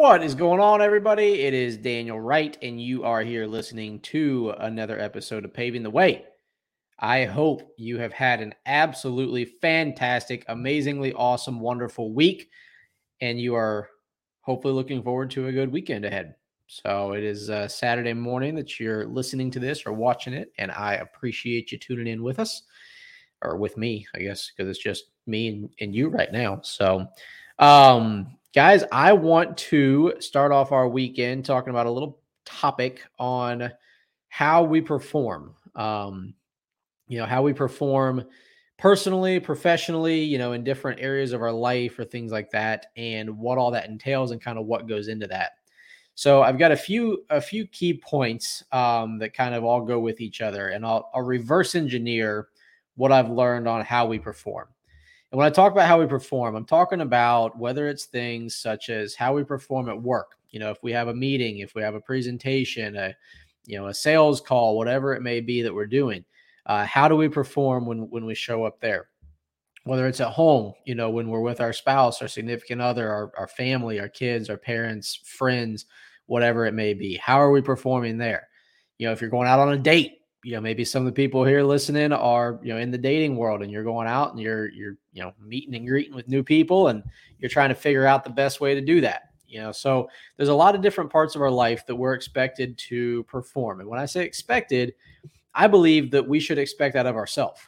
What is going on, everybody? It is Daniel Wright, and you are here listening to another episode of Paving the Way. I hope you have had an absolutely fantastic, amazingly awesome, wonderful week, and you are hopefully looking forward to a good weekend ahead. So it is uh, Saturday morning that you're listening to this or watching it, and I appreciate you tuning in with us or with me, I guess, because it's just me and, and you right now. So, um, guys, I want to start off our weekend talking about a little topic on how we perform. Um, you know, how we perform personally, professionally, you know, in different areas of our life or things like that, and what all that entails and kind of what goes into that. So I've got a few a few key points um, that kind of all go with each other, and I'll, I'll reverse engineer what I've learned on how we perform. And when I talk about how we perform, I'm talking about whether it's things such as how we perform at work. You know, if we have a meeting, if we have a presentation, a you know, a sales call, whatever it may be that we're doing, uh, how do we perform when when we show up there? Whether it's at home, you know, when we're with our spouse, our significant other, our, our family, our kids, our parents, friends, whatever it may be. How are we performing there? You know, if you're going out on a date, you know maybe some of the people here listening are you know in the dating world and you're going out and you're you're you know meeting and greeting with new people and you're trying to figure out the best way to do that you know? So there's a lot of different parts of our life that we're expected to perform and when i say expected i believe that we should expect that of ourselves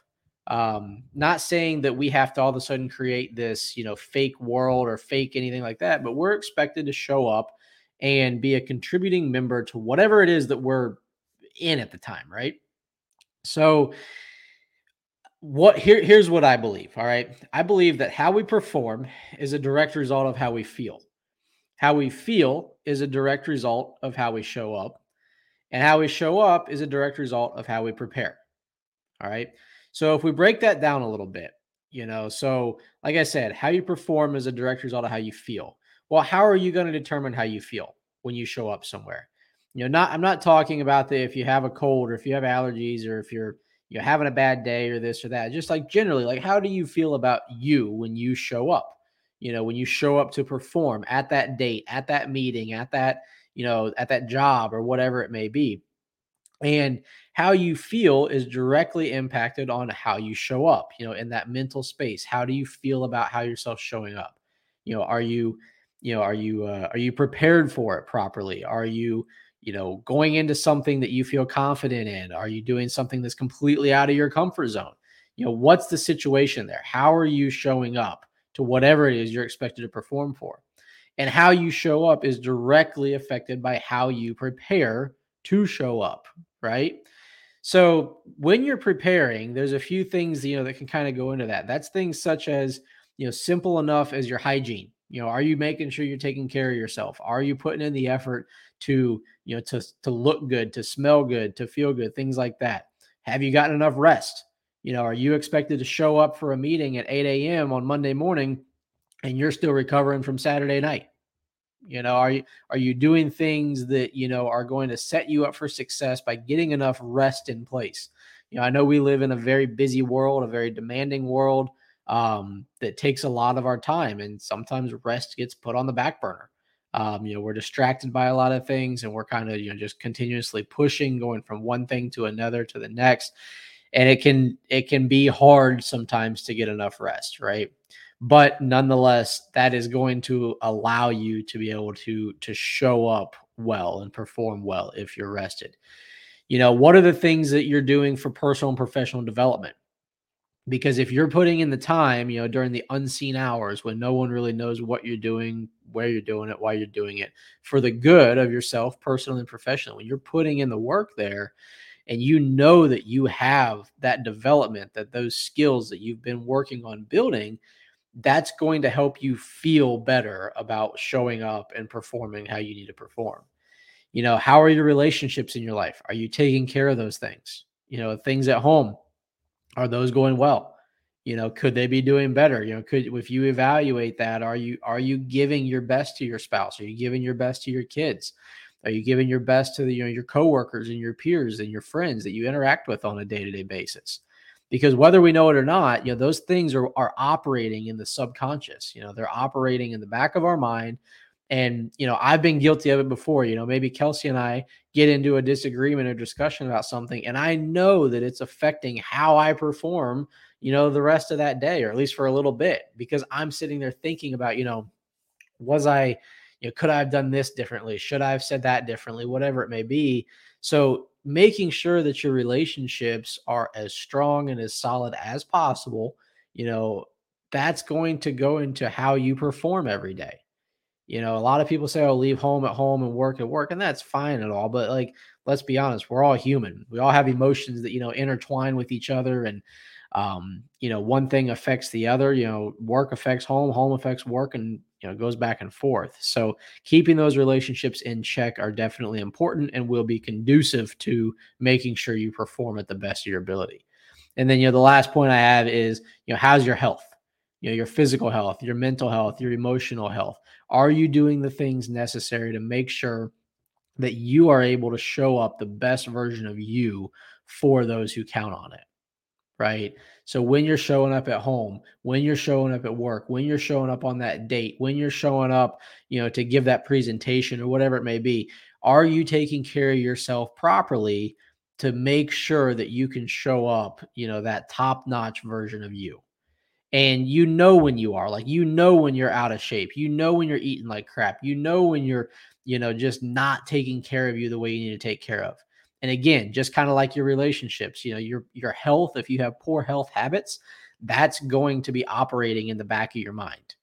um not saying that we have to all of a sudden create this you know fake world or fake anything like that but we're expected to show up and be a contributing member to whatever it is that we're in at the time right so what here here's what I believe, all right? I believe that how we perform is a direct result of how we feel. How we feel is a direct result of how we show up. And how we show up is a direct result of how we prepare. All right? So if we break that down a little bit, you know, so like I said, how you perform is a direct result of how you feel. Well, how are you going to determine how you feel when you show up somewhere? You know, not I'm not talking about the if you have a cold or if you have allergies or if you're you're having a bad day or this or that. Just like generally, like how do you feel about you when you show up? You know, when you show up to perform at that date, at that meeting, at that, you know, at that job or whatever it may be. And how you feel is directly impacted on how you show up, you know, in that mental space. How do you feel about how yourself showing up? You know, are you, you know, are you uh, are you prepared for it properly? Are you you know, going into something that you feel confident in? Are you doing something that's completely out of your comfort zone? You know, what's the situation there? How are you showing up to whatever it is you're expected to perform for? And how you show up is directly affected by how you prepare to show up, right? So when you're preparing, there's a few things you know that can kind of go into that. That's things such as you know simple enough as your hygiene. You know, are you making sure you're taking care of yourself? Are you putting in the effort to, you know, to to look good, to smell good, to feel good, things like that? Have you gotten enough rest? You know, are you expected to show up for a meeting at 8 a.m. on Monday morning and you're still recovering from Saturday night? You know, are you are you doing things that you know are going to set you up for success by getting enough rest in place? You know, I know we live in a very busy world, a very demanding world um, that takes a lot of our time, and sometimes rest gets put on the back burner. Um, you know, we're distracted by a lot of things, and we're kind of you know just continuously pushing, going from one thing to another to the next, and it can it can be hard sometimes to get enough rest, right? But nonetheless, that is going to allow you to be able to to show up well and perform well if you're rested. You know, what are the things that you're doing for personal and professional development? Because if you're putting in the time you know during the unseen hours when no one really knows what you're doing where you're doing it why you're doing it for the good of yourself personally and professionally when you're putting in the work there and you know that you have that development that those skills that you've been working on building that's going to help you feel better about showing up and performing how you need to perform. You know how are your relationships in your life? Are you taking care of those things? You know things at home are those going well? You know, could they be doing better? You know, could if you evaluate that, are you are you giving your best to your spouse? Are you giving your best to your kids? Are you giving your best to the, you know your coworkers and your peers and your friends that you interact with on a day-to-day basis? Because whether we know it or not, you know, those things are are operating in the subconscious. You know, they're operating in the back of our mind And, you know, I've been guilty of it before. You know, maybe Kelsey and I get into a disagreement or discussion about something, and I know that it's affecting how I perform, you know, the rest of that day, or at least for a little bit, because I'm sitting there thinking about, you know, was I, you know, could I have done this differently? Should I have said that differently? Whatever it may be. So making sure that your relationships are as strong and as solid as possible, you know, that's going to go into how you perform every day. You know, a lot of people say, "Oh, leave home at home and work at work," and that's fine and all. But like, let's be honest, we're all human. We all have emotions that you know intertwine with each other, and um, you know, one thing affects the other. You know, work affects home, home affects work, and you know, goes back and forth. So keeping those relationships in check are definitely important and will be conducive to making sure you perform at the best of your ability. And then, you know, the last point I have is, you know, how's your health? You know, your physical health, your mental health, your emotional health. Are you doing the things necessary to make sure that you are able to show up the best version of you for those who count on it? Right. So when you're showing up at home, when you're showing up at work, when you're showing up on that date, when you're showing up, you know, to give that presentation or whatever it may be, are you taking care of yourself properly to make sure that you can show up, you know, that top-notch version of you? And you know when you are, like you know when you're out of shape. You know when you're eating like crap. You know when you're, you know, just not taking care of you the way you need to take care of. And again, just kind of like your relationships, you know, your your health, if you have poor health habits, that's going to be operating in the back of your mind.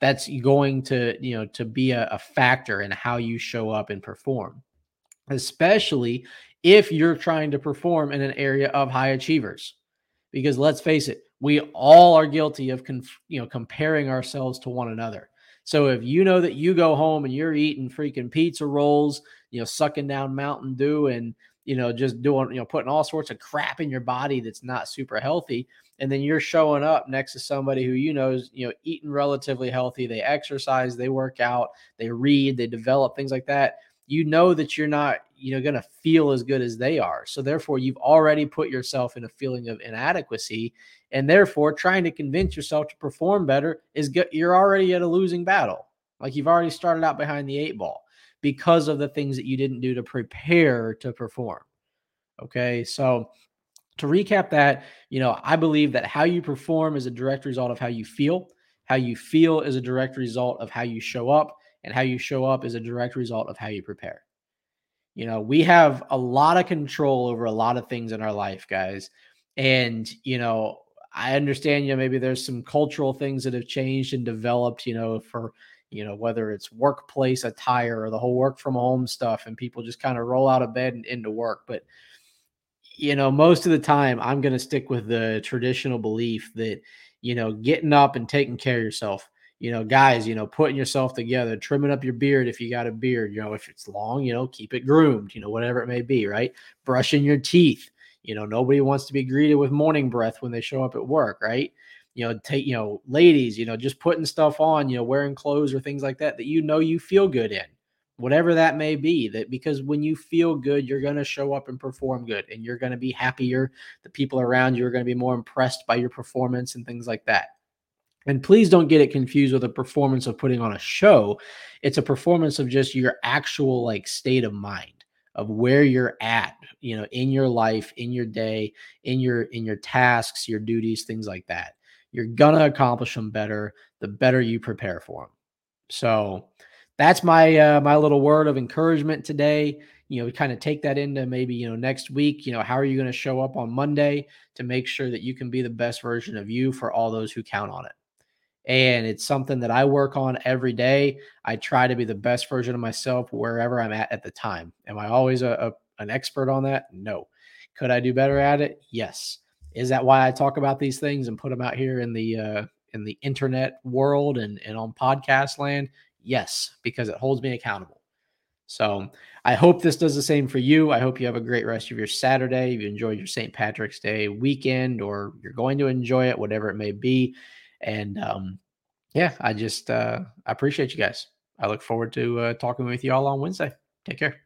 That's going to, you know, to be a, a factor in how you show up and perform. Especially if you're trying to perform in an area of high achievers. Because let's face it, we all are guilty of conf- you know comparing ourselves to one another. So if you know that you go home and you're eating freaking pizza rolls, you know, sucking down Mountain Dew and you know, just doing, you know, putting all sorts of crap in your body that's not super healthy. And then you're showing up next to somebody who you know is, you know, eating relatively healthy. They exercise, they work out, they read, they develop things like that. You know that you're not, you know, going to feel as good as they are. So therefore, you've already put yourself in a feeling of inadequacy. And therefore, trying to convince yourself to perform better is good. You're already at a losing battle. Like you've already started out behind the eight ball because of the things that you didn't do to prepare to perform. Okay. So, to recap that, you know, I believe that how you perform is a direct result of how you feel. How you feel is a direct result of how you show up, and how you show up is a direct result of how you prepare. You know, we have a lot of control over a lot of things in our life, guys. And, you know, I understand, you know, maybe there's some cultural things that have changed and developed, you know, for you know, whether it's workplace attire or the whole work from home stuff, and people just kind of roll out of bed and into work. But, you know, most of the time, I'm going to stick with the traditional belief that, you know, getting up and taking care of yourself, you know, guys, you know, putting yourself together, trimming up your beard if you got a beard, you know, if it's long, you know, keep it groomed, you know, whatever it may be, right? Brushing your teeth. You know, nobody wants to be greeted with morning breath when they show up at work, right? you know, take, you know, ladies, you know, just putting stuff on, you know, wearing clothes or things like that that you know you feel good in, whatever that may be. That because when you feel good, you're going to show up and perform good and you're going to be happier. The people around you are going to be more impressed by your performance and things like that. And please don't get it confused with a performance of putting on a show. It's a performance of just your actual like state of mind of where you're at, you know, in your life, in your day, in your in your tasks, your duties, things like that you're gonna accomplish them better the better you prepare for them. So that's my uh, my little word of encouragement today. You know, we kind of take that into maybe you know next week. You know, how are you going to show up on Monday to make sure that you can be the best version of you for all those who count on it. And it's something that I work on every day. I try to be the best version of myself wherever I'm at at the time. Am I always a, a an expert on that? No. Could I do better at it? Yes. Is that why I talk about these things and put them out here in the uh, in the internet world and and on podcast land? Yes, because it holds me accountable. So I hope this does the same for you. I hope you have a great rest of your Saturday. If you enjoyed your St. Patrick's Day weekend, or you're going to enjoy it, whatever it may be. And um, yeah, I just uh, I appreciate you guys. I look forward to uh, talking with you all on Wednesday. Take care.